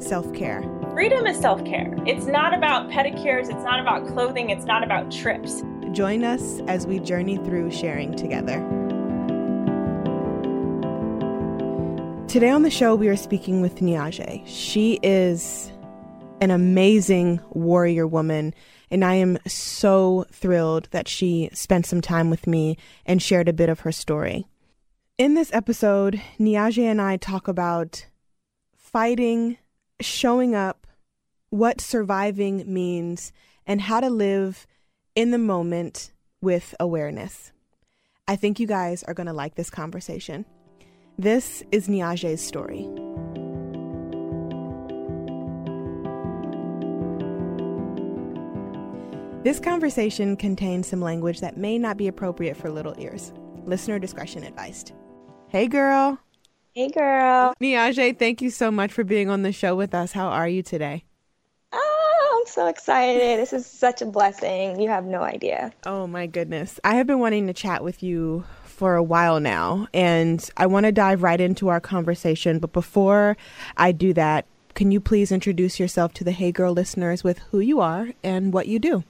self care. Freedom is self care. It's not about pedicures, it's not about clothing, it's not about trips. Join us as we journey through sharing together. Today on the show, we are speaking with Niaje. She is an amazing warrior woman, and I am so thrilled that she spent some time with me and shared a bit of her story. In this episode, Niaje and I talk about fighting, showing up, what surviving means, and how to live in the moment with awareness. I think you guys are going to like this conversation. This is Niaje's story. This conversation contains some language that may not be appropriate for little ears. Listener discretion advised. Hey, girl. Hey girl. Niaje, thank you so much for being on the show with us. How are you today? Oh, I'm so excited. This is such a blessing. You have no idea. Oh my goodness. I have been wanting to chat with you for a while now, and I want to dive right into our conversation. But before I do that, can you please introduce yourself to the Hey Girl listeners with who you are and what you do?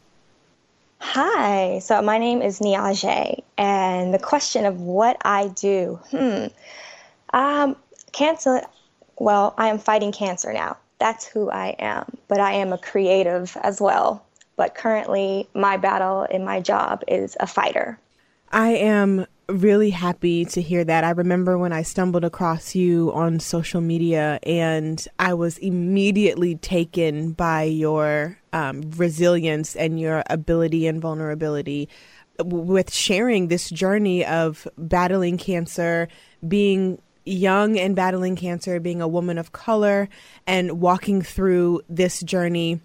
Hi. So my name is Niaje, and the question of what I do. Hmm. Um, cancer. Well, I am fighting cancer now. That's who I am. But I am a creative as well. But currently, my battle in my job is a fighter. I am really happy to hear that. I remember when I stumbled across you on social media and I was immediately taken by your um, resilience and your ability and vulnerability with sharing this journey of battling cancer, being young and battling cancer, being a woman of color, and walking through this journey.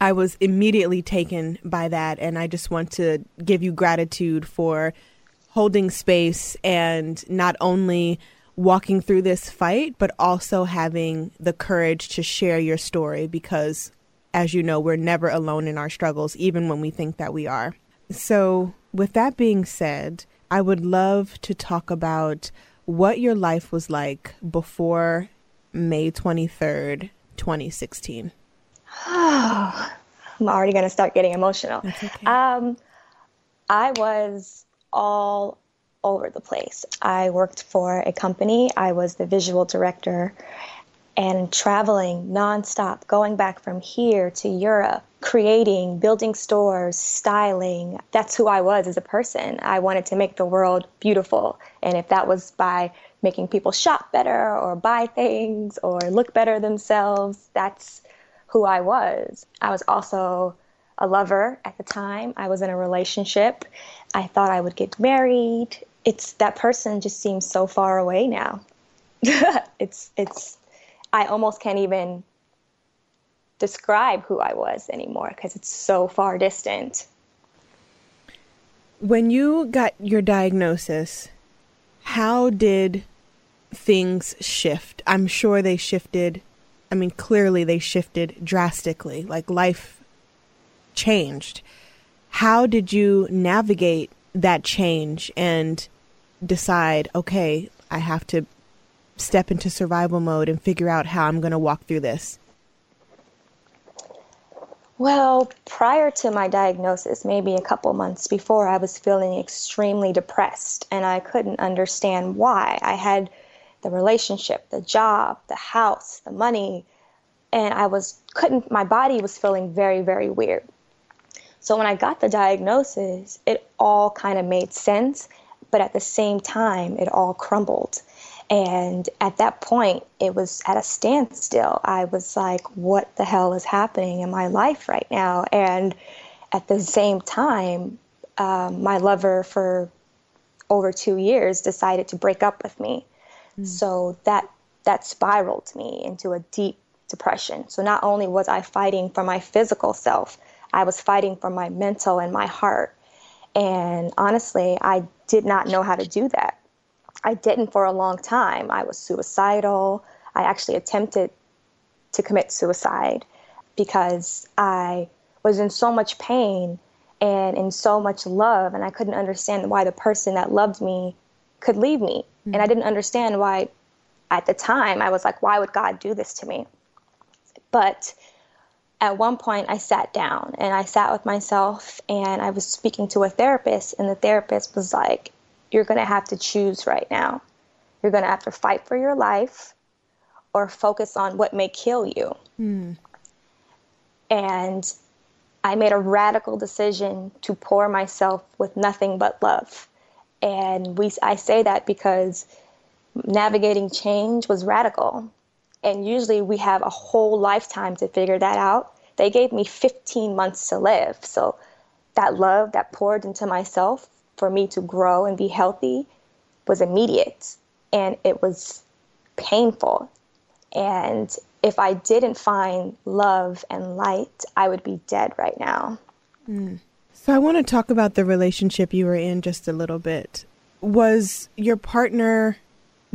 I was immediately taken by that, and I just want to give you gratitude for holding space and not only walking through this fight, but also having the courage to share your story because, as you know, we're never alone in our struggles, even when we think that we are. So, with that being said, I would love to talk about what your life was like before May 23rd, 2016. Oh, I'm already going to start getting emotional. Okay. Um, I was all over the place. I worked for a company, I was the visual director, and traveling nonstop, going back from here to Europe, creating, building stores, styling. That's who I was as a person. I wanted to make the world beautiful. And if that was by making people shop better or buy things or look better themselves, that's who I was. I was also a lover at the time. I was in a relationship. I thought I would get married. It's that person just seems so far away now. it's it's I almost can't even describe who I was anymore because it's so far distant. When you got your diagnosis, how did things shift? I'm sure they shifted. I mean, clearly they shifted drastically. Like life changed. How did you navigate that change and decide, okay, I have to step into survival mode and figure out how I'm going to walk through this? Well, prior to my diagnosis, maybe a couple months before, I was feeling extremely depressed and I couldn't understand why. I had the relationship, the job, the house, the money, and I was couldn't my body was feeling very very weird. So when I got the diagnosis, it all kind of made sense, but at the same time, it all crumbled. And at that point, it was at a standstill. I was like, what the hell is happening in my life right now? And at the same time, um, my lover for over two years decided to break up with me. So that that spiraled me into a deep depression. So not only was I fighting for my physical self, I was fighting for my mental and my heart. And honestly, I did not know how to do that. I didn't for a long time. I was suicidal. I actually attempted to commit suicide because I was in so much pain and in so much love, and I couldn't understand why the person that loved me could leave me. Mm-hmm. And I didn't understand why, at the time, I was like, why would God do this to me? But at one point, I sat down and I sat with myself and I was speaking to a therapist, and the therapist was like, You're going to have to choose right now. You're going to have to fight for your life or focus on what may kill you. Mm. And I made a radical decision to pour myself with nothing but love. And we, I say that because navigating change was radical. And usually we have a whole lifetime to figure that out. They gave me 15 months to live. So that love that poured into myself for me to grow and be healthy was immediate. And it was painful. And if I didn't find love and light, I would be dead right now. Mm. So I want to talk about the relationship you were in just a little bit. Was your partner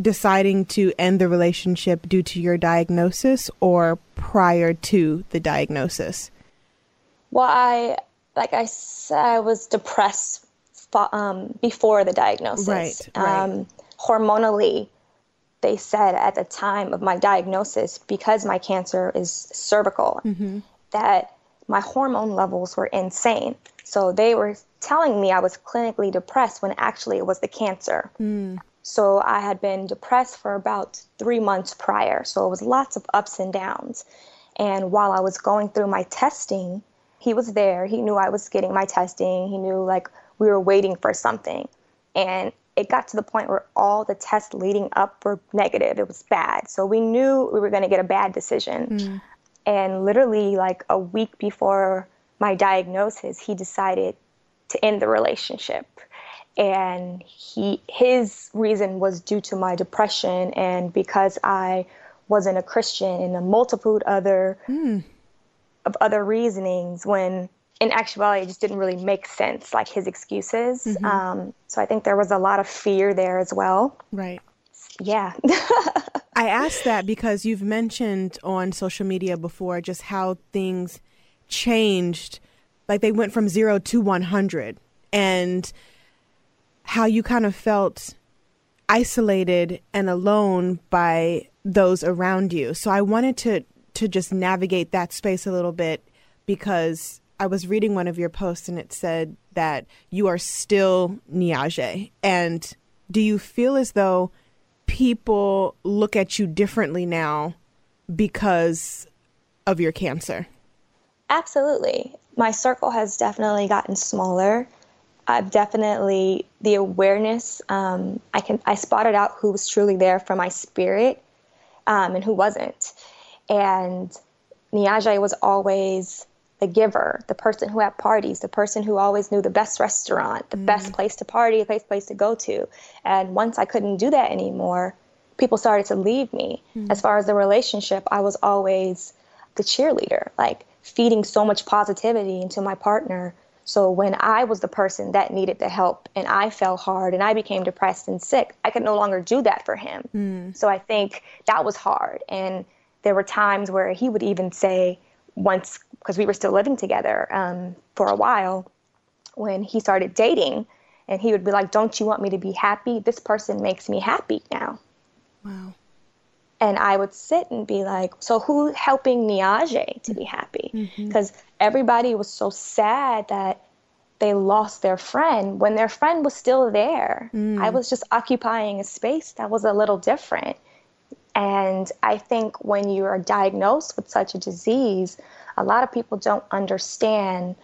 deciding to end the relationship due to your diagnosis or prior to the diagnosis? Well, I, like I said, I was depressed um, before the diagnosis. Right. right. Um, hormonally, they said at the time of my diagnosis, because my cancer is cervical, mm-hmm. that my hormone levels were insane. So they were telling me I was clinically depressed when actually it was the cancer. Mm. So I had been depressed for about three months prior. So it was lots of ups and downs. And while I was going through my testing, he was there. He knew I was getting my testing. He knew like we were waiting for something. And it got to the point where all the tests leading up were negative. It was bad. So we knew we were going to get a bad decision. Mm. And literally, like a week before my diagnosis, he decided to end the relationship. And he his reason was due to my depression and because I wasn't a Christian and a multitude other mm. of other reasonings when in actuality, it just didn't really make sense, like his excuses. Mm-hmm. Um, so I think there was a lot of fear there as well. Right. Yeah. I asked that because you've mentioned on social media before just how things changed. Like they went from zero to 100 and how you kind of felt isolated and alone by those around you. So I wanted to to just navigate that space a little bit because I was reading one of your posts and it said that you are still Niaje. And do you feel as though people look at you differently now because of your cancer? Absolutely. My circle has definitely gotten smaller. I've definitely the awareness. Um, I can I spotted out who was truly there for my spirit, um, and who wasn't. And Niaje was always the giver, the person who had parties, the person who always knew the best restaurant, the mm. best place to party, the best place to go to. And once I couldn't do that anymore, people started to leave me. Mm. As far as the relationship, I was always the cheerleader, like feeding so much positivity into my partner. So when I was the person that needed the help and I fell hard and I became depressed and sick, I could no longer do that for him. Mm. So I think that was hard. And there were times where he would even say, once because we were still living together um, for a while when he started dating and he would be like don't you want me to be happy? This person makes me happy now. Wow. And i would sit and be like so who helping niaje to be happy? Because mm-hmm. everybody was so sad that they lost their friend when their friend was still there. Mm. i was just occupying a space that was a little different and I think when you are diagnosed with such a disease, a lot of people don't understand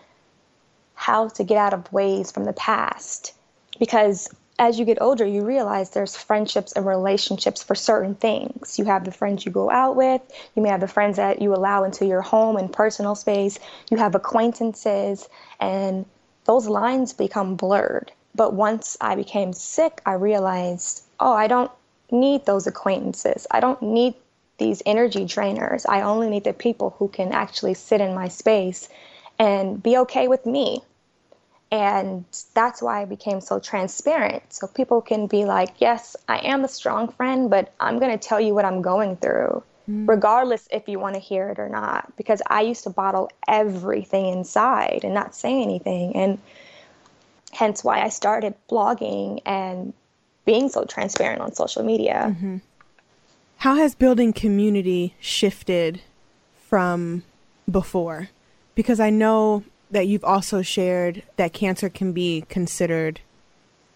how to get out of ways from the past. Because as you get older, you realize there's friendships and relationships for certain things. You have the friends you go out with, you may have the friends that you allow into your home and personal space, you have acquaintances, and those lines become blurred. But once I became sick, I realized, oh, I don't need those acquaintances. I don't need these energy drainers. I only need the people who can actually sit in my space and be okay with me. And that's why I became so transparent. So people can be like, yes, I am a strong friend, but I'm going to tell you what I'm going through, mm. regardless if you want to hear it or not. Because I used to bottle everything inside and not say anything. And hence why I started blogging and being so transparent on social media. Mm-hmm. How has building community shifted from before? Because I know that you've also shared that cancer can be considered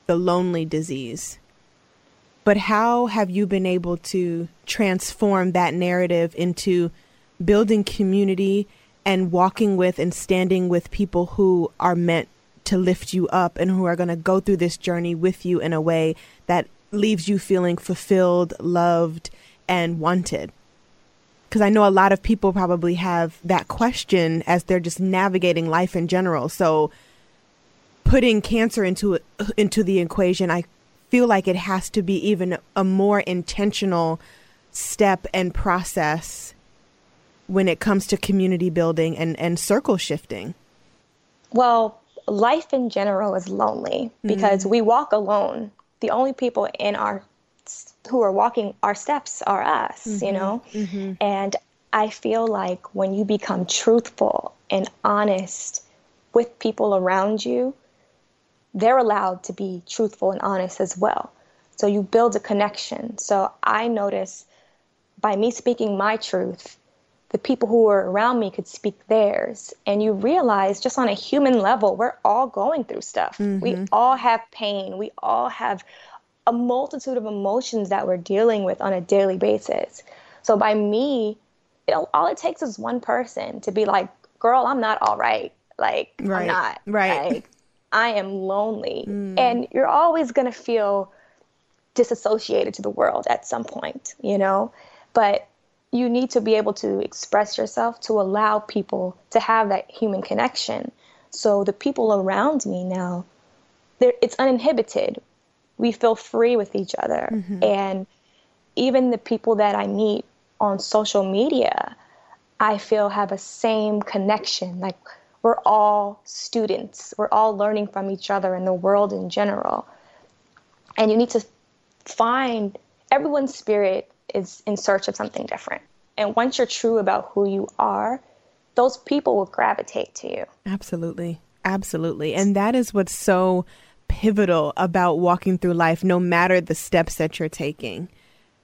the lonely disease. But how have you been able to transform that narrative into building community and walking with and standing with people who are meant to lift you up and who are going to go through this journey with you in a way that leaves you feeling fulfilled, loved, and wanted? Because I know a lot of people probably have that question as they're just navigating life in general. So putting cancer into into the equation, I feel like it has to be even a more intentional step and process when it comes to community building and, and circle shifting. Well, life in general is lonely because mm-hmm. we walk alone. The only people in our who are walking our steps are us, mm-hmm. you know? Mm-hmm. And I feel like when you become truthful and honest with people around you, they're allowed to be truthful and honest as well. So you build a connection. So I notice by me speaking my truth, the people who were around me could speak theirs. And you realize, just on a human level, we're all going through stuff. Mm-hmm. We all have pain. We all have a multitude of emotions that we're dealing with on a daily basis. So by me, it, all it takes is one person to be like, girl, I'm not all right. Like, right. I'm not. Right. Like, I am lonely. Mm. And you're always going to feel disassociated to the world at some point, you know? But you need to be able to express yourself to allow people to have that human connection. So the people around me now, it's uninhibited. We feel free with each other. Mm-hmm. And even the people that I meet on social media, I feel have a same connection. Like we're all students, we're all learning from each other and the world in general. And you need to find everyone's spirit is in search of something different. And once you're true about who you are, those people will gravitate to you. Absolutely. Absolutely. And that is what's so pivotal about walking through life, no matter the steps that you're taking.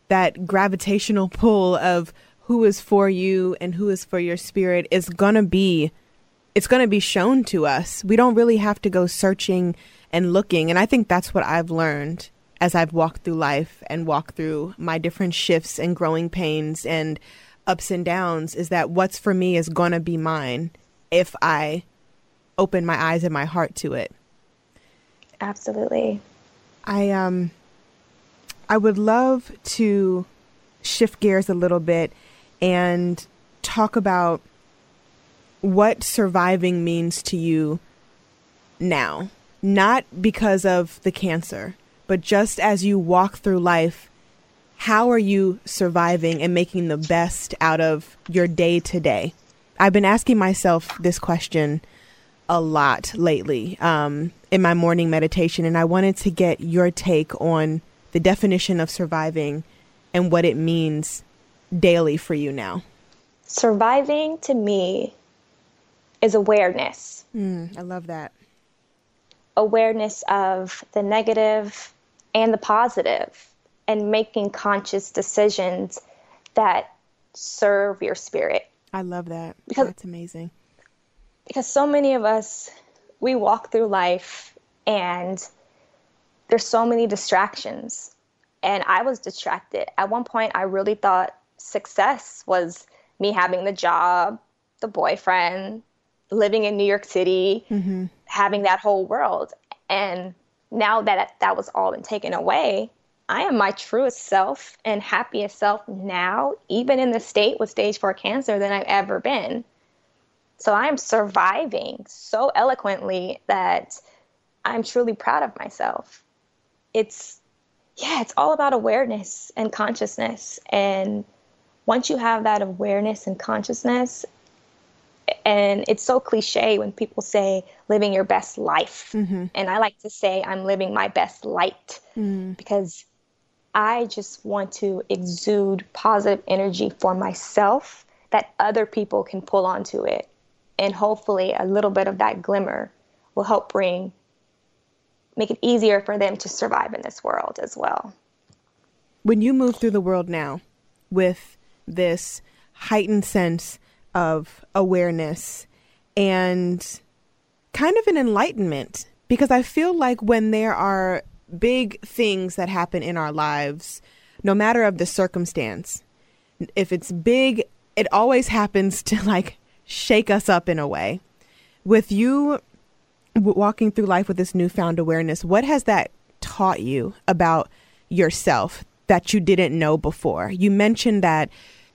That gravitational pull of who is for you and who is for your spirit is going to be it's going to be shown to us. We don't really have to go searching and looking. And I think that's what I've learned as I've walked through life and walked through my different shifts and growing pains and ups and downs is that what's for me is going to be mine if I open my eyes and my heart to it. Absolutely. I um I would love to shift gears a little bit and talk about what surviving means to you now. Not because of the cancer, but just as you walk through life, how are you surviving and making the best out of your day to day? I've been asking myself this question a lot lately um, in my morning meditation, and I wanted to get your take on the definition of surviving and what it means daily for you now. Surviving to me is awareness. Mm, I love that. Awareness of the negative and the positive and making conscious decisions that serve your spirit. I love that. Because that's amazing. Because so many of us we walk through life and there's so many distractions. And I was distracted. At one point I really thought success was me having the job, the boyfriend, living in New York City, mm-hmm. having that whole world. And now that that was all been taken away, I am my truest self and happiest self now, even in the state with stage four cancer, than I've ever been. So I am surviving so eloquently that I'm truly proud of myself. It's, yeah, it's all about awareness and consciousness and once you have that awareness and consciousness, and it's so cliche when people say living your best life. Mm-hmm. And I like to say I'm living my best light mm. because I just want to exude positive energy for myself that other people can pull onto it. And hopefully, a little bit of that glimmer will help bring, make it easier for them to survive in this world as well. When you move through the world now with this heightened sense of awareness and kind of an enlightenment, because I feel like when there are big things that happen in our lives, no matter of the circumstance, if it's big, it always happens to like shake us up in a way. With you walking through life with this newfound awareness, what has that taught you about yourself that you didn't know before? You mentioned that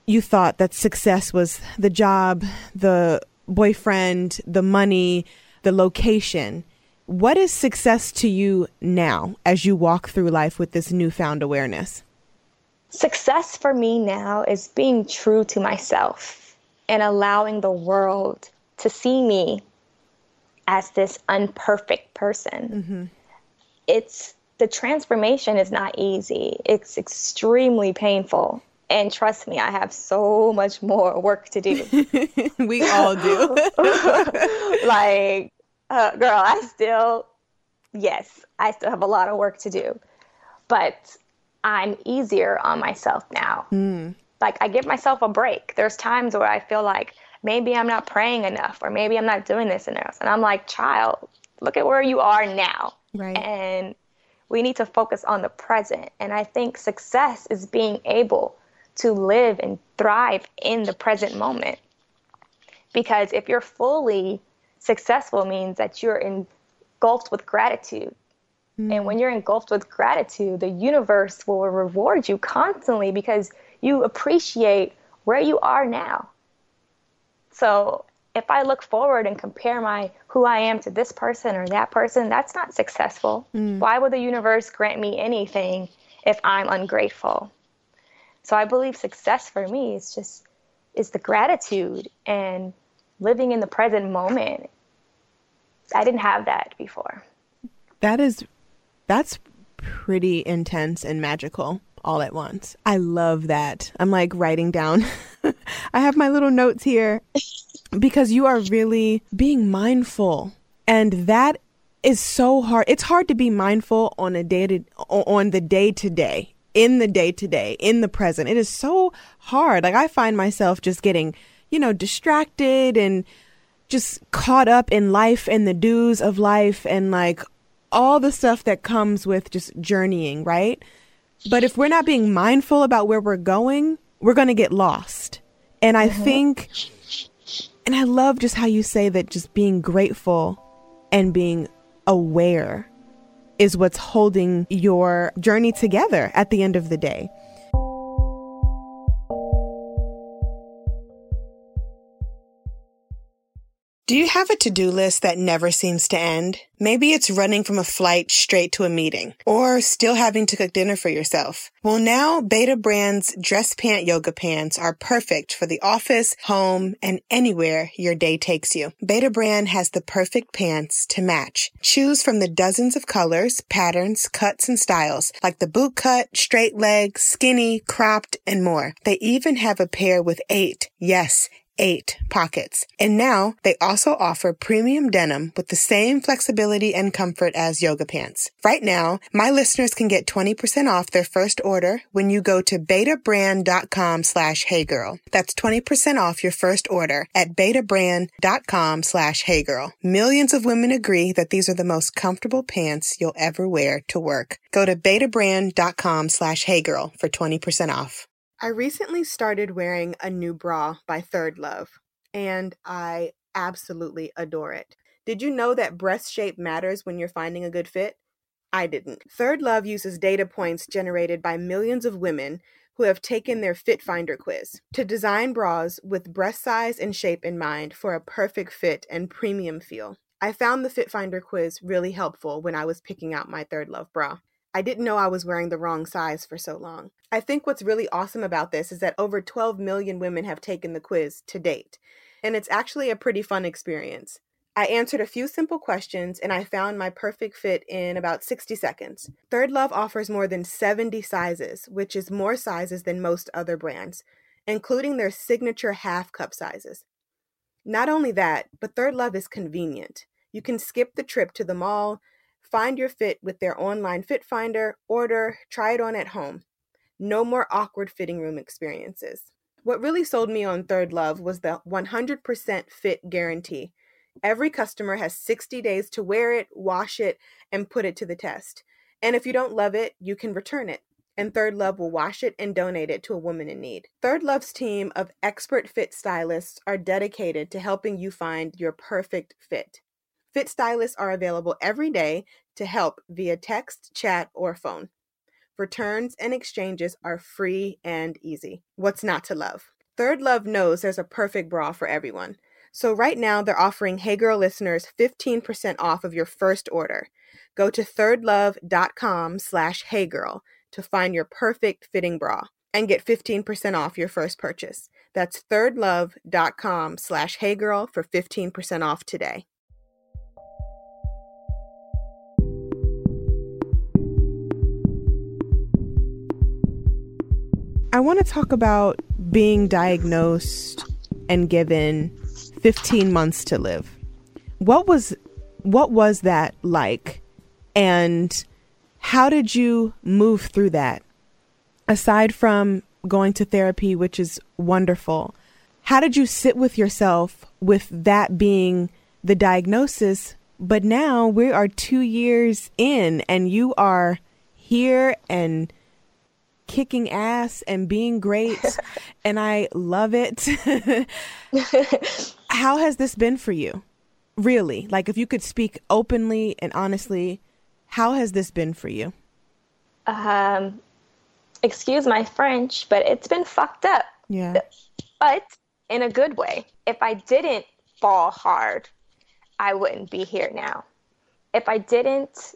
you thought that success was the job, the boyfriend, the money, the location. What is success to you now as you walk through life with this newfound awareness? Success for me now is being true to myself and allowing the world to see me as this unperfect person. Mm-hmm. It's the transformation is not easy. It's extremely painful. And trust me, I have so much more work to do. we all do. like, uh, girl, I still, yes, I still have a lot of work to do. But I'm easier on myself now. Mm. Like, I give myself a break. There's times where I feel like, maybe I'm not praying enough or maybe I'm not doing this enough. And I'm like, child, look at where you are now. Right. And we need to focus on the present. And I think success is being able to live and thrive in the present moment. Because if you're fully successful means that you're engulfed with gratitude. Mm. And when you're engulfed with gratitude, the universe will reward you constantly because you appreciate where you are now. So if I look forward and compare my who I am to this person or that person, that's not successful. Mm. Why would the universe grant me anything if I'm ungrateful? So I believe success for me is just is the gratitude and living in the present moment. I didn't have that before. That is that's pretty intense and magical all at once. I love that. I'm like writing down. I have my little notes here because you are really being mindful. And that is so hard. It's hard to be mindful on a day to on the day to day, in the day to day, in the present. It is so hard. Like I find myself just getting, you know, distracted and just caught up in life and the dues of life and like all the stuff that comes with just journeying, right? But if we're not being mindful about where we're going, we're going to get lost. And I mm-hmm. think, and I love just how you say that just being grateful and being aware is what's holding your journey together at the end of the day. Do you have a to-do list that never seems to end? Maybe it's running from a flight straight to a meeting or still having to cook dinner for yourself. Well, now Betabrand's dress pant yoga pants are perfect for the office, home, and anywhere your day takes you. Betabrand has the perfect pants to match. Choose from the dozens of colors, patterns, cuts, and styles like the boot cut, straight leg, skinny, cropped, and more. They even have a pair with eight, yes, eight pockets. And now they also offer premium denim with the same flexibility and comfort as yoga pants. Right now, my listeners can get 20% off their first order when you go to betabrand.com slash heygirl. That's 20% off your first order at betabrand.com slash heygirl. Millions of women agree that these are the most comfortable pants you'll ever wear to work. Go to betabrand.com slash heygirl for 20% off. I recently started wearing a new bra by ThirdLove, and I absolutely adore it. Did you know that breast shape matters when you're finding a good fit? I didn't. ThirdLove uses data points generated by millions of women who have taken their Fit Finder quiz to design bras with breast size and shape in mind for a perfect fit and premium feel. I found the Fit Finder quiz really helpful when I was picking out my ThirdLove bra. I didn't know I was wearing the wrong size for so long. I think what's really awesome about this is that over 12 million women have taken the quiz to date, and it's actually a pretty fun experience. I answered a few simple questions and I found my perfect fit in about 60 seconds. ThirdLove offers more than 70 sizes, which is more sizes than most other brands, including their signature half cup sizes. Not only that, but ThirdLove is convenient. You can skip the trip to the mall, find your fit with their online fit finder, order, try it on at home. No more awkward fitting room experiences. What really sold me on ThirdLove was the 100% fit guarantee Every customer has 60 days to wear it, wash it, and put it to the test. And if you don't love it, you can return it. And ThirdLove will wash it and donate it to a woman in need. ThirdLove's team of expert fit stylists are dedicated to helping you find your perfect fit. Fit stylists are available every day to help via text, chat, or phone. Returns and exchanges are free and easy. What's not to love? ThirdLove knows there's a perfect bra for everyone. So right now they're offering Hey Girl listeners 15% off of your first order. Go to thirdlove.com slash heygirl to find your perfect fitting bra and get 15% off your first purchase. That's thirdlove.com slash heygirl for 15% off today. I want to talk about being diagnosed and given 15 months to live. What was what was that like? And how did you move through that? Aside from going to therapy, which is wonderful, how did you sit with yourself with that being the diagnosis? But now we are two years in and you are here and kicking ass and being great. and I love it. How has this been for you? Really? Like, if you could speak openly and honestly, how has this been for you? Um, excuse my French, but it's been fucked up. Yeah. But in a good way. If I didn't fall hard, I wouldn't be here now. If I didn't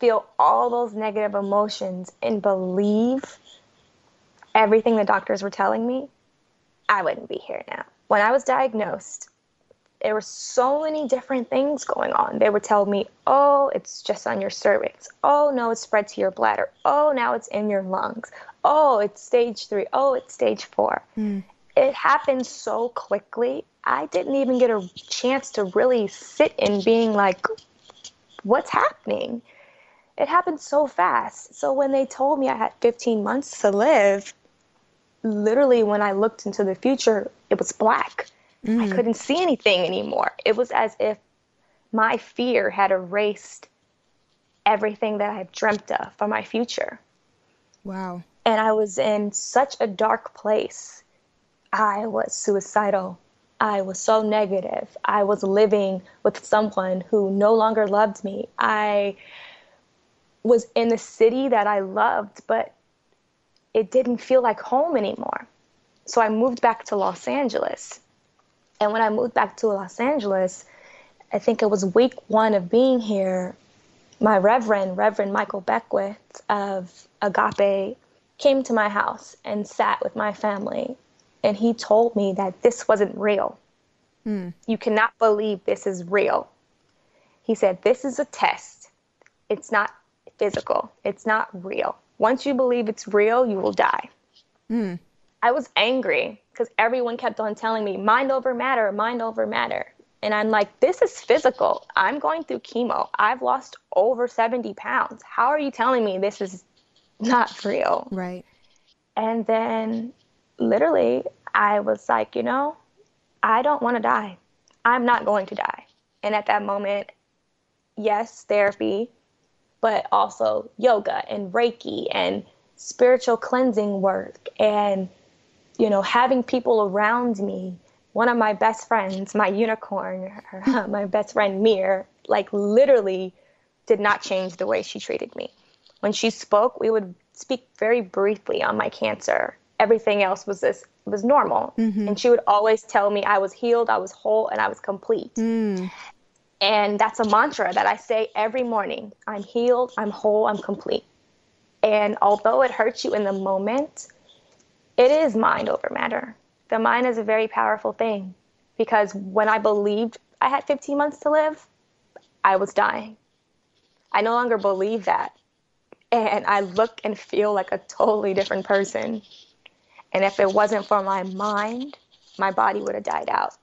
feel all those negative emotions and believe everything the doctors were telling me, I wouldn't be here now. When I was diagnosed, there were so many different things going on. They would tell me, oh, it's just on your cervix. Oh, no, it's spread to your bladder. Oh, now it's in your lungs. Oh, it's stage three. Oh, it's stage four. Mm. It happened so quickly. I didn't even get a chance to really sit in being like, what's happening? It happened so fast. So when they told me I had 15 months to live, literally when I looked into the future, it was black. Mm. I couldn't see anything anymore. It was as if my fear had erased everything that I had dreamt of for my future. Wow. And I was in such a dark place. I was suicidal. I was so negative. I was living with someone who no longer loved me. I was in the city that I loved, but it didn't feel like home anymore. So I moved back to Los Angeles. And when I moved back to Los Angeles, I think it was week one of being here, my Reverend, Reverend Michael Beckwith of Agape, came to my house and sat with my family. And he told me that this wasn't real. Mm. You cannot believe this is real. He said, This is a test. It's not physical, it's not real. Once you believe it's real, you will die. Mm. I was angry because everyone kept on telling me, mind over matter, mind over matter. And I'm like, this is physical. I'm going through chemo. I've lost over 70 pounds. How are you telling me this is not real? Right. And then literally, I was like, you know, I don't want to die. I'm not going to die. And at that moment, yes, therapy, but also yoga and Reiki and spiritual cleansing work and, you know, having people around me. One of my best friends, my unicorn, my best friend Mir, like literally did not change the way she treated me. When she spoke, we would speak very briefly on my cancer. Everything else was this was normal. Mm-hmm. And she would always tell me I was healed, I was whole, and I was complete. Mm. And that's a mantra that I say every morning I'm healed, I'm whole, I'm complete. And although it hurts you in the moment, it is mind over matter. The mind is a very powerful thing because when I believed I had 15 months to live, I was dying. I no longer believe that. And I look and feel like a totally different person. And if it wasn't for my mind, my body would have died out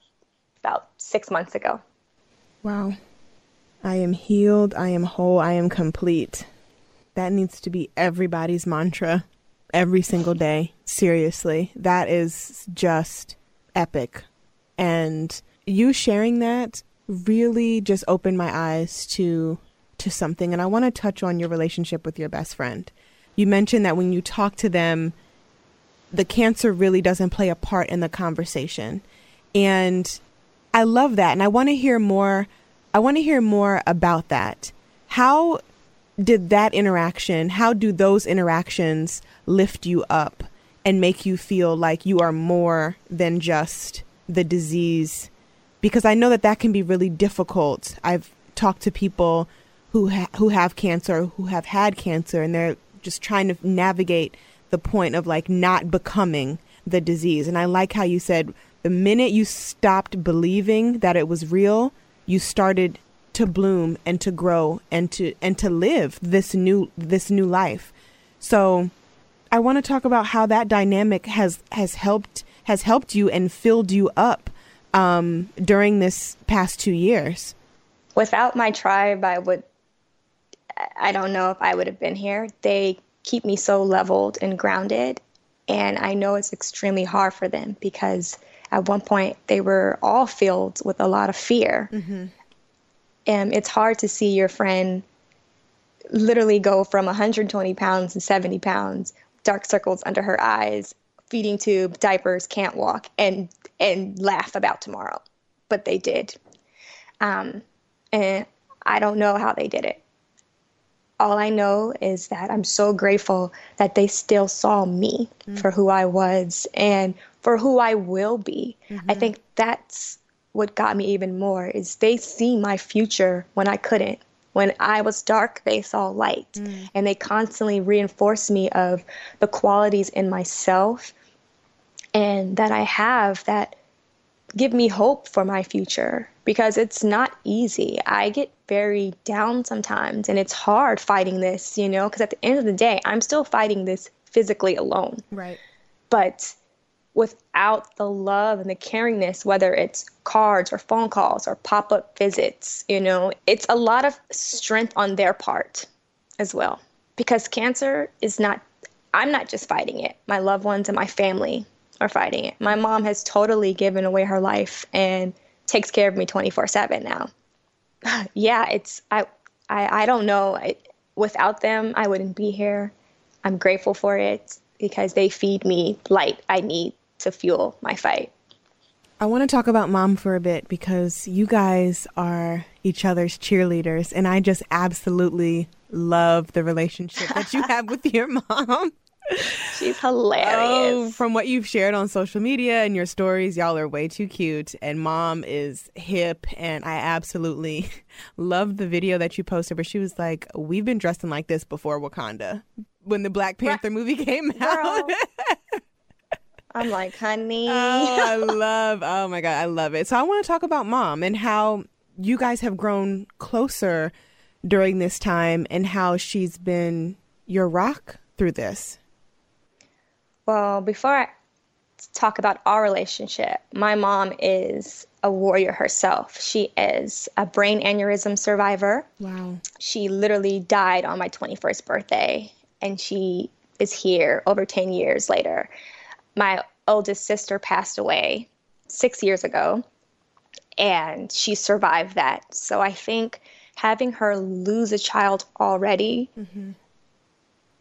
about six months ago. Wow. I am healed. I am whole. I am complete. That needs to be everybody's mantra every single day. Seriously. That is just epic. And you sharing that really just opened my eyes to to something and I want to touch on your relationship with your best friend. You mentioned that when you talk to them the cancer really doesn't play a part in the conversation. And I love that and I want to hear more I want to hear more about that. How did that interaction, how do those interactions lift you up and make you feel like you are more than just the disease? Because I know that that can be really difficult. I've talked to people who ha- who have cancer, who have had cancer, and they're just trying to navigate the point of like not becoming the disease. And I like how you said the minute you stopped believing that it was real, you started to bloom and to grow and to and to live this new this new life. So I want to talk about how that dynamic has has helped has helped you and filled you up um, during this past two years. Without my tribe, I would I don't know if I would have been here. They keep me so leveled and grounded. And I know it's extremely hard for them because at one point they were all filled with a lot of fear. Mm-hmm. And it's hard to see your friend literally go from 120 pounds to 70 pounds, dark circles under her eyes, feeding tube, diapers, can't walk, and and laugh about tomorrow. But they did. Um, and I don't know how they did it all I know is that I'm so grateful that they still saw me mm-hmm. for who I was and for who I will be. Mm-hmm. I think that's what got me even more is they see my future when I couldn't. When I was dark, they saw light. Mm. And they constantly reinforced me of the qualities in myself and that I have that give me hope for my future because it's not easy. I get very down sometimes and it's hard fighting this, you know, because at the end of the day, I'm still fighting this physically alone. Right. But without the love and the caringness, whether it's cards or phone calls or pop up visits, you know, it's a lot of strength on their part as well. Because cancer is not, I'm not just fighting it, my loved ones and my family are fighting it. My mom has totally given away her life and takes care of me 24 7 now. yeah, it's, I, I, I don't know. I, without them, I wouldn't be here. I'm grateful for it because they feed me light I need to fuel my fight. I want to talk about mom for a bit because you guys are each other's cheerleaders, and I just absolutely love the relationship that you have with your mom. She's hilarious. Oh, from what you've shared on social media and your stories, y'all are way too cute. And mom is hip. And I absolutely love the video that you posted where she was like, We've been dressing like this before Wakanda when the Black Panther movie came out. I'm like, honey. oh, I love, oh my God, I love it. So I want to talk about mom and how you guys have grown closer during this time and how she's been your rock through this. Well, before I talk about our relationship, my mom is a warrior herself. She is a brain aneurysm survivor. Wow. She literally died on my 21st birthday, and she is here over 10 years later. My oldest sister passed away six years ago, and she survived that. So I think having her lose a child already. Mm-hmm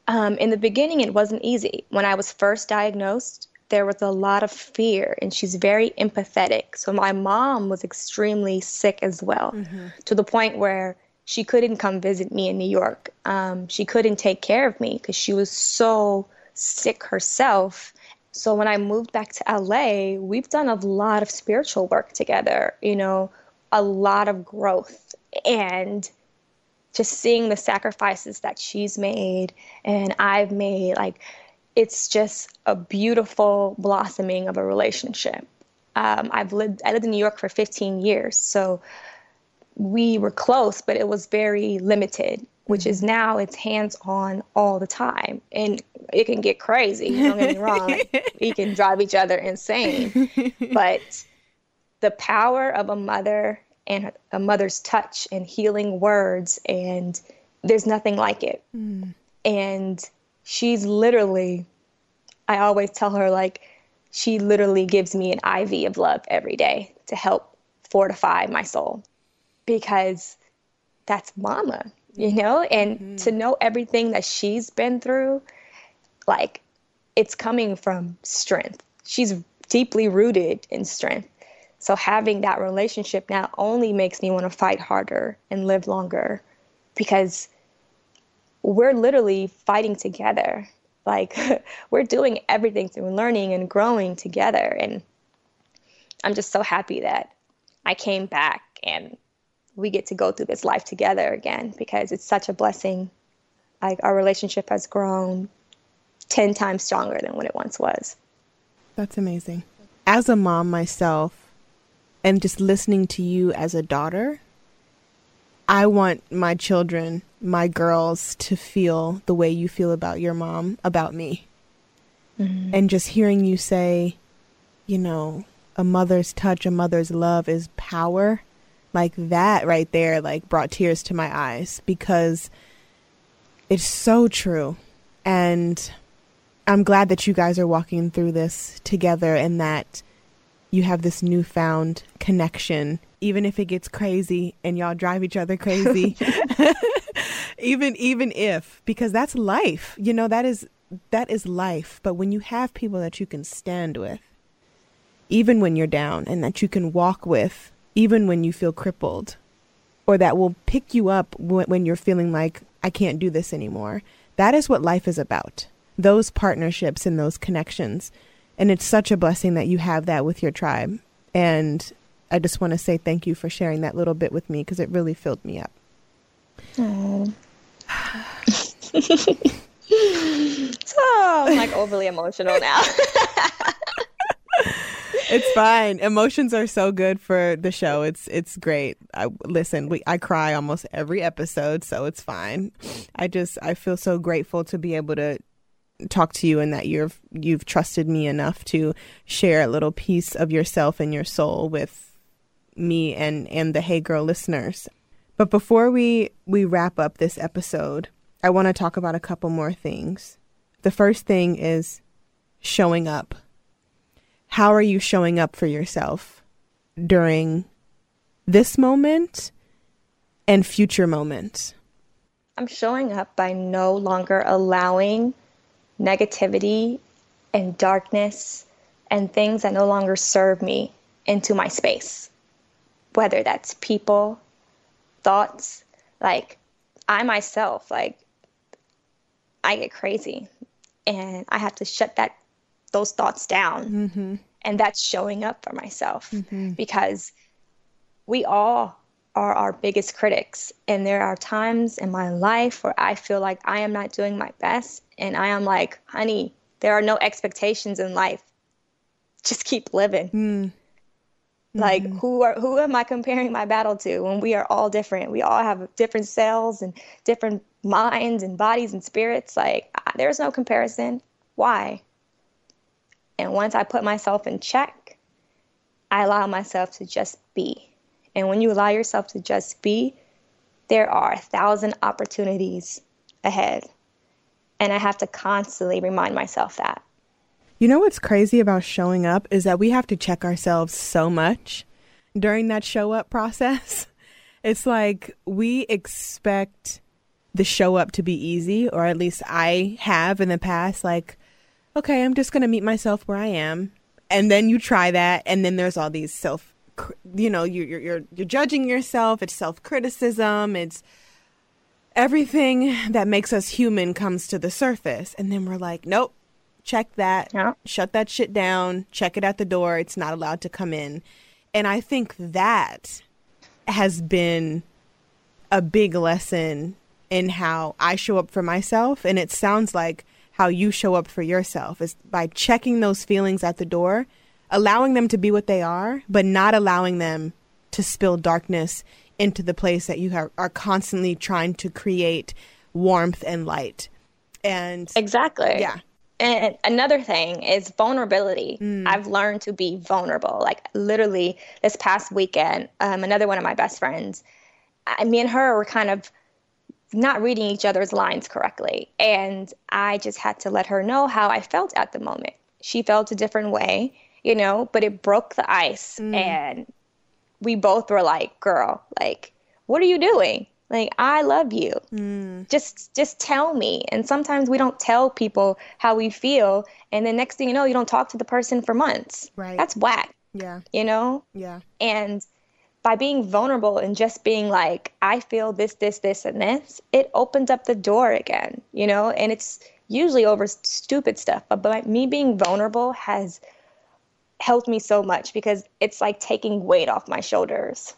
um, in the beginning, it wasn't easy. When I was first diagnosed, there was a lot of fear, and she's very empathetic. So my mom was extremely sick as well, mm-hmm. to the point where she couldn't come visit me in New York. Um, she couldn't take care of me because she was so sick herself. So when I moved back to LA, we've done a lot of spiritual work together, you know, a lot of growth. And just seeing the sacrifices that she's made and I've made, like, it's just a beautiful blossoming of a relationship. Um, I've lived, I lived in New York for 15 years, so we were close, but it was very limited, which is now it's hands on all the time. And it can get crazy, don't get me wrong. we can drive each other insane. But the power of a mother and a mother's touch and healing words, and there's nothing like it. Mm. And she's literally, I always tell her, like, she literally gives me an IV of love every day to help fortify my soul because that's mama, you know? And mm-hmm. to know everything that she's been through, like, it's coming from strength. She's deeply rooted in strength. So having that relationship not only makes me want to fight harder and live longer because we're literally fighting together. Like we're doing everything through learning and growing together. And I'm just so happy that I came back and we get to go through this life together again because it's such a blessing. Like our relationship has grown 10 times stronger than what it once was. That's amazing. As a mom myself, and just listening to you as a daughter, I want my children, my girls, to feel the way you feel about your mom, about me. Mm-hmm. And just hearing you say, you know, a mother's touch, a mother's love is power. Like that right there, like brought tears to my eyes because it's so true. And I'm glad that you guys are walking through this together and that you have this newfound connection even if it gets crazy and y'all drive each other crazy. Even even if because that's life. You know that is that is life. But when you have people that you can stand with even when you're down and that you can walk with even when you feel crippled or that will pick you up when you're feeling like I can't do this anymore that is what life is about. Those partnerships and those connections and it's such a blessing that you have that with your tribe. And I just want to say thank you for sharing that little bit with me because it really filled me up. Oh. so I'm like overly emotional now. it's fine. Emotions are so good for the show. It's it's great. I listen. We I cry almost every episode, so it's fine. I just I feel so grateful to be able to talk to you and that you've you've trusted me enough to share a little piece of yourself and your soul with me and and the Hey Girl listeners. But before we we wrap up this episode, I want to talk about a couple more things. The first thing is showing up. How are you showing up for yourself during this moment and future moments? I'm showing up by no longer allowing negativity and darkness and things that no longer serve me into my space. Whether that's people, thoughts, like I myself, like I get crazy and I have to shut that those thoughts down. Mm-hmm. And that's showing up for myself mm-hmm. because we all are our biggest critics. And there are times in my life where I feel like I am not doing my best. And I am like, honey, there are no expectations in life. Just keep living. Mm. Like mm-hmm. who are who am I comparing my battle to when we are all different? We all have different cells and different minds and bodies and spirits. Like there's no comparison. Why? And once I put myself in check, I allow myself to just be. And when you allow yourself to just be, there are a thousand opportunities ahead. And I have to constantly remind myself that. You know what's crazy about showing up is that we have to check ourselves so much during that show up process. It's like we expect the show up to be easy, or at least I have in the past. Like, okay, I'm just going to meet myself where I am. And then you try that, and then there's all these self you know you're you're you're judging yourself it's self-criticism it's everything that makes us human comes to the surface. And then we're like nope check that. Yeah. shut that shit down. Check it at the door. It's not allowed to come in. And i think that has been a big lesson in how I show up for myself. And it sounds like how you show up for yourself is by checking those feelings at the door, allowing them to be what they are, but not allowing them to spill darkness into the place that you have, are constantly trying to create warmth and light. And exactly. Yeah. And another thing is vulnerability. Mm. I've learned to be vulnerable. Like literally this past weekend, um, another one of my best friends, I, me and her were kind of not reading each other's lines correctly. And I just had to let her know how I felt at the moment. She felt a different way, you know, but it broke the ice. Mm. And we both were like, girl, like, what are you doing? Like, I love you. Mm. Just just tell me. And sometimes we don't tell people how we feel. And then next thing you know, you don't talk to the person for months. Right. That's whack. Yeah. You know? Yeah. And by being vulnerable and just being like, I feel this, this, this, and this, it opens up the door again, you know? And it's usually over stupid stuff. But by me being vulnerable has helped me so much because it's like taking weight off my shoulders.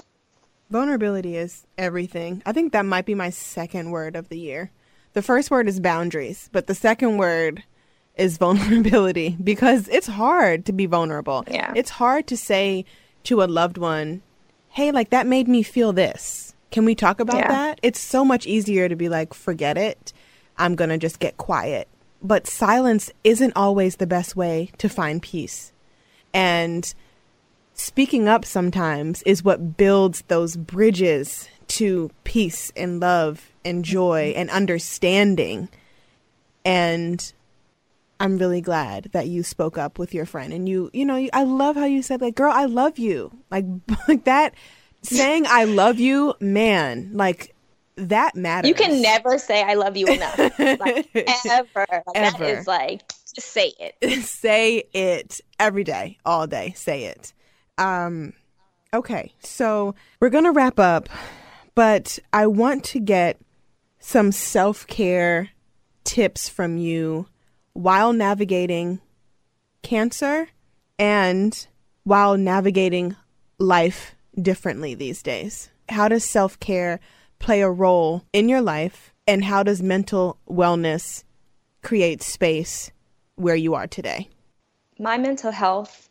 Vulnerability is everything. I think that might be my second word of the year. The first word is boundaries, but the second word is vulnerability because it's hard to be vulnerable. Yeah. It's hard to say to a loved one, hey, like that made me feel this. Can we talk about yeah. that? It's so much easier to be like, forget it. I'm going to just get quiet. But silence isn't always the best way to find peace. And speaking up sometimes is what builds those bridges to peace and love and joy and understanding. And I'm really glad that you spoke up with your friend and you, you know, I love how you said like, girl, I love you. Like, like that saying I love you, man, like that matters. You can never say I love you enough. like, ever. Like, ever. That is like, say it. say it every day, all day. Say it. Um, okay. So we're going to wrap up, but I want to get some self care tips from you while navigating cancer and while navigating life differently these days? How does self care play a role in your life? And how does mental wellness create space where you are today? My mental health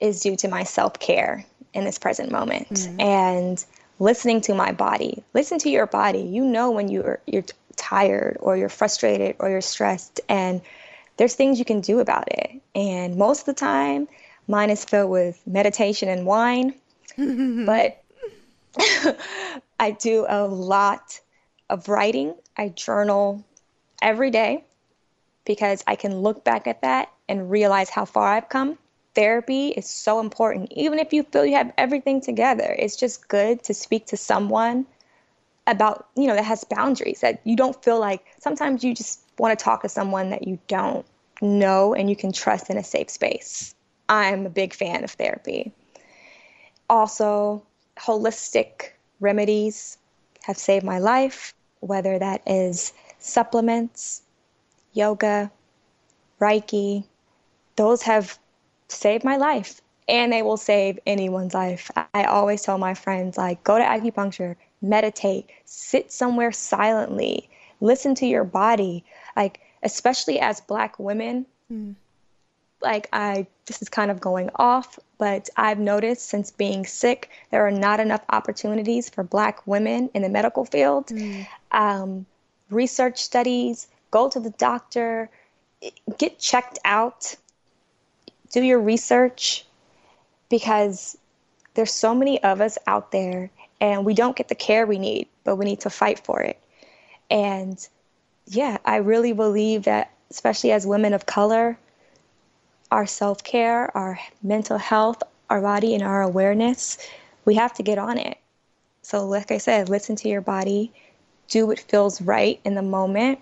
is due to my self care in this present moment mm-hmm. and listening to my body. Listen to your body. You know when you're you're tired or you're frustrated or you're stressed and there's things you can do about it. And most of the time, mine is filled with meditation and wine. but I do a lot of writing. I journal every day because I can look back at that and realize how far I've come. Therapy is so important. Even if you feel you have everything together, it's just good to speak to someone about, you know, that has boundaries that you don't feel like sometimes you just want to talk to someone that you don't know and you can trust in a safe space. I'm a big fan of therapy. Also, holistic remedies have saved my life, whether that is supplements, yoga, Reiki. Those have saved my life and they will save anyone's life. I always tell my friends like go to acupuncture, meditate, sit somewhere silently, listen to your body. Like especially as black women, mm. like I this is kind of going off, but I've noticed since being sick, there are not enough opportunities for black women in the medical field. Mm. Um, research studies, go to the doctor, get checked out, do your research because there's so many of us out there and we don't get the care we need, but we need to fight for it. And yeah, I really believe that, especially as women of color, our self care, our mental health, our body, and our awareness, we have to get on it. So, like I said, listen to your body, do what feels right in the moment,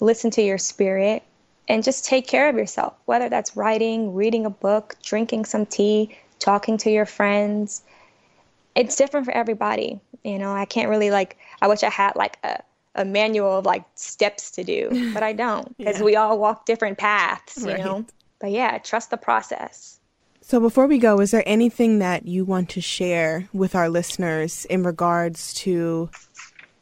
listen to your spirit, and just take care of yourself, whether that's writing, reading a book, drinking some tea, talking to your friends. It's different for everybody. You know, I can't really like, I wish I had like a a manual of like steps to do, but I don't because yeah. we all walk different paths, you right. know. But yeah, trust the process. So, before we go, is there anything that you want to share with our listeners in regards to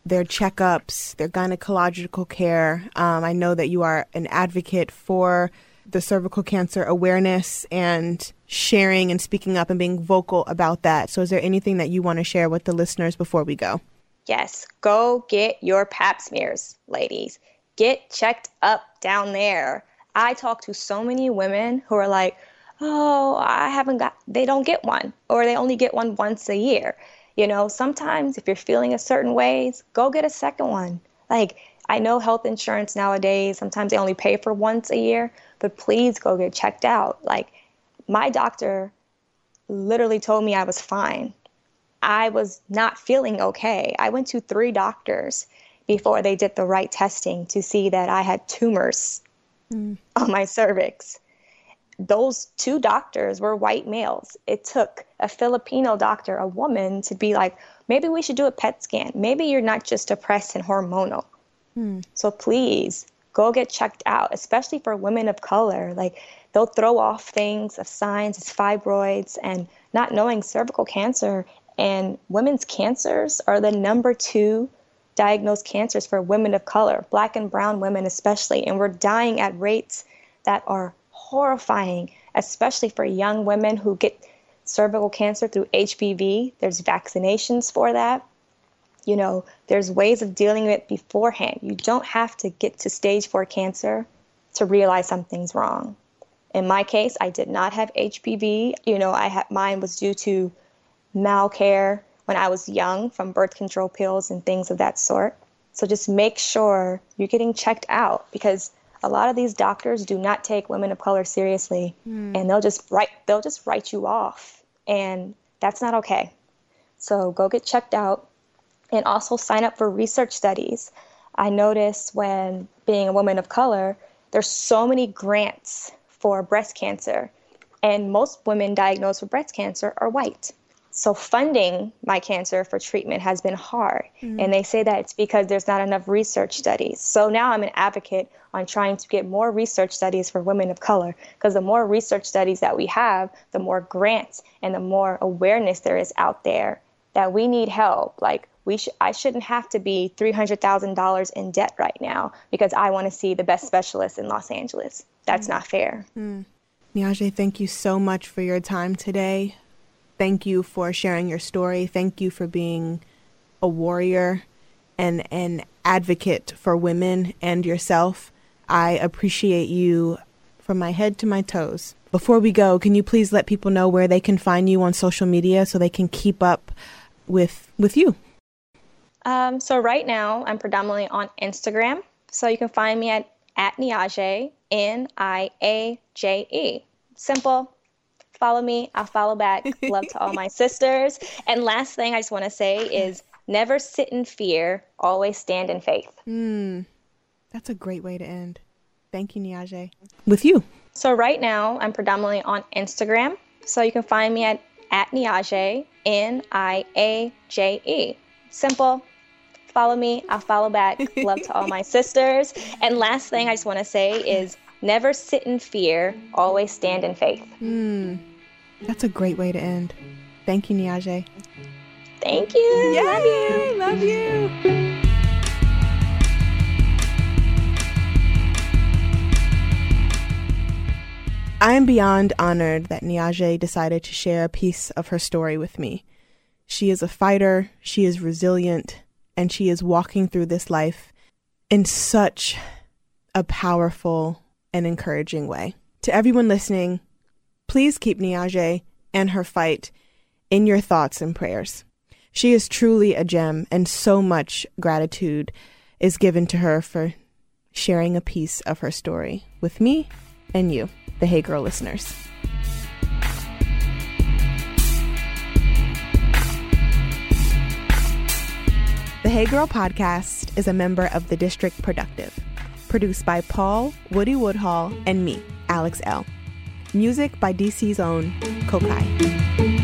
their checkups, their gynecological care? Um, I know that you are an advocate for the cervical cancer awareness and sharing and speaking up and being vocal about that. So, is there anything that you want to share with the listeners before we go? Yes, go get your pap smears, ladies. Get checked up down there. I talk to so many women who are like, oh, I haven't got, they don't get one, or they only get one once a year. You know, sometimes if you're feeling a certain ways, go get a second one. Like, I know health insurance nowadays, sometimes they only pay for once a year, but please go get checked out. Like, my doctor literally told me I was fine. I was not feeling okay. I went to three doctors before they did the right testing to see that I had tumors mm. on my cervix. Those two doctors were white males. It took a Filipino doctor, a woman, to be like, maybe we should do a PET scan. Maybe you're not just depressed and hormonal. Mm. So please go get checked out, especially for women of color. Like they'll throw off things of signs as fibroids and not knowing cervical cancer and women's cancers are the number two diagnosed cancers for women of color, black and brown women especially. And we're dying at rates that are horrifying, especially for young women who get cervical cancer through HPV. There's vaccinations for that. You know, there's ways of dealing with it beforehand. You don't have to get to stage four cancer to realize something's wrong. In my case, I did not have HPV. You know, I had mine was due to malcare when I was young from birth control pills and things of that sort. So just make sure you're getting checked out because a lot of these doctors do not take women of color seriously mm. and they'll just write they'll just write you off and that's not okay. So go get checked out and also sign up for research studies. I noticed when being a woman of color, there's so many grants for breast cancer and most women diagnosed with breast cancer are white. So funding my cancer for treatment has been hard. Mm-hmm. And they say that it's because there's not enough research studies. So now I'm an advocate on trying to get more research studies for women of color because the more research studies that we have, the more grants and the more awareness there is out there that we need help. Like we sh- I shouldn't have to be $300,000 in debt right now because I want to see the best specialist in Los Angeles. That's mm-hmm. not fair. Mm. Niaje, thank you so much for your time today. Thank you for sharing your story. Thank you for being a warrior and an advocate for women and yourself. I appreciate you from my head to my toes. Before we go, can you please let people know where they can find you on social media so they can keep up with with you? Um, so right now, I'm predominantly on Instagram. So you can find me at at Niaje, N I A J E. Simple, follow me, I'll follow back. Love to all my sisters. And last thing I just want to say is never sit in fear, always stand in faith. Mm, that's a great way to end. Thank you, Niaje. With you. So right now, I'm predominantly on Instagram. So you can find me at, at Niaje, N I A J E. Simple. Follow me, I'll follow back. Love to all my sisters. And last thing I just want to say is Never sit in fear, always stand in faith. Mm, that's a great way to end. Thank you, Niaje. Thank you. Yay, love you. Love you. I am beyond honored that Niaje decided to share a piece of her story with me. She is a fighter, she is resilient, and she is walking through this life in such a powerful and encouraging way. To everyone listening, please keep Niaje and her fight in your thoughts and prayers. She is truly a gem, and so much gratitude is given to her for sharing a piece of her story with me and you, the Hey Girl listeners. The Hey Girl podcast is a member of the District Productive produced by Paul, Woody Woodhall, and me, Alex Elle Music by DC's own Kokai.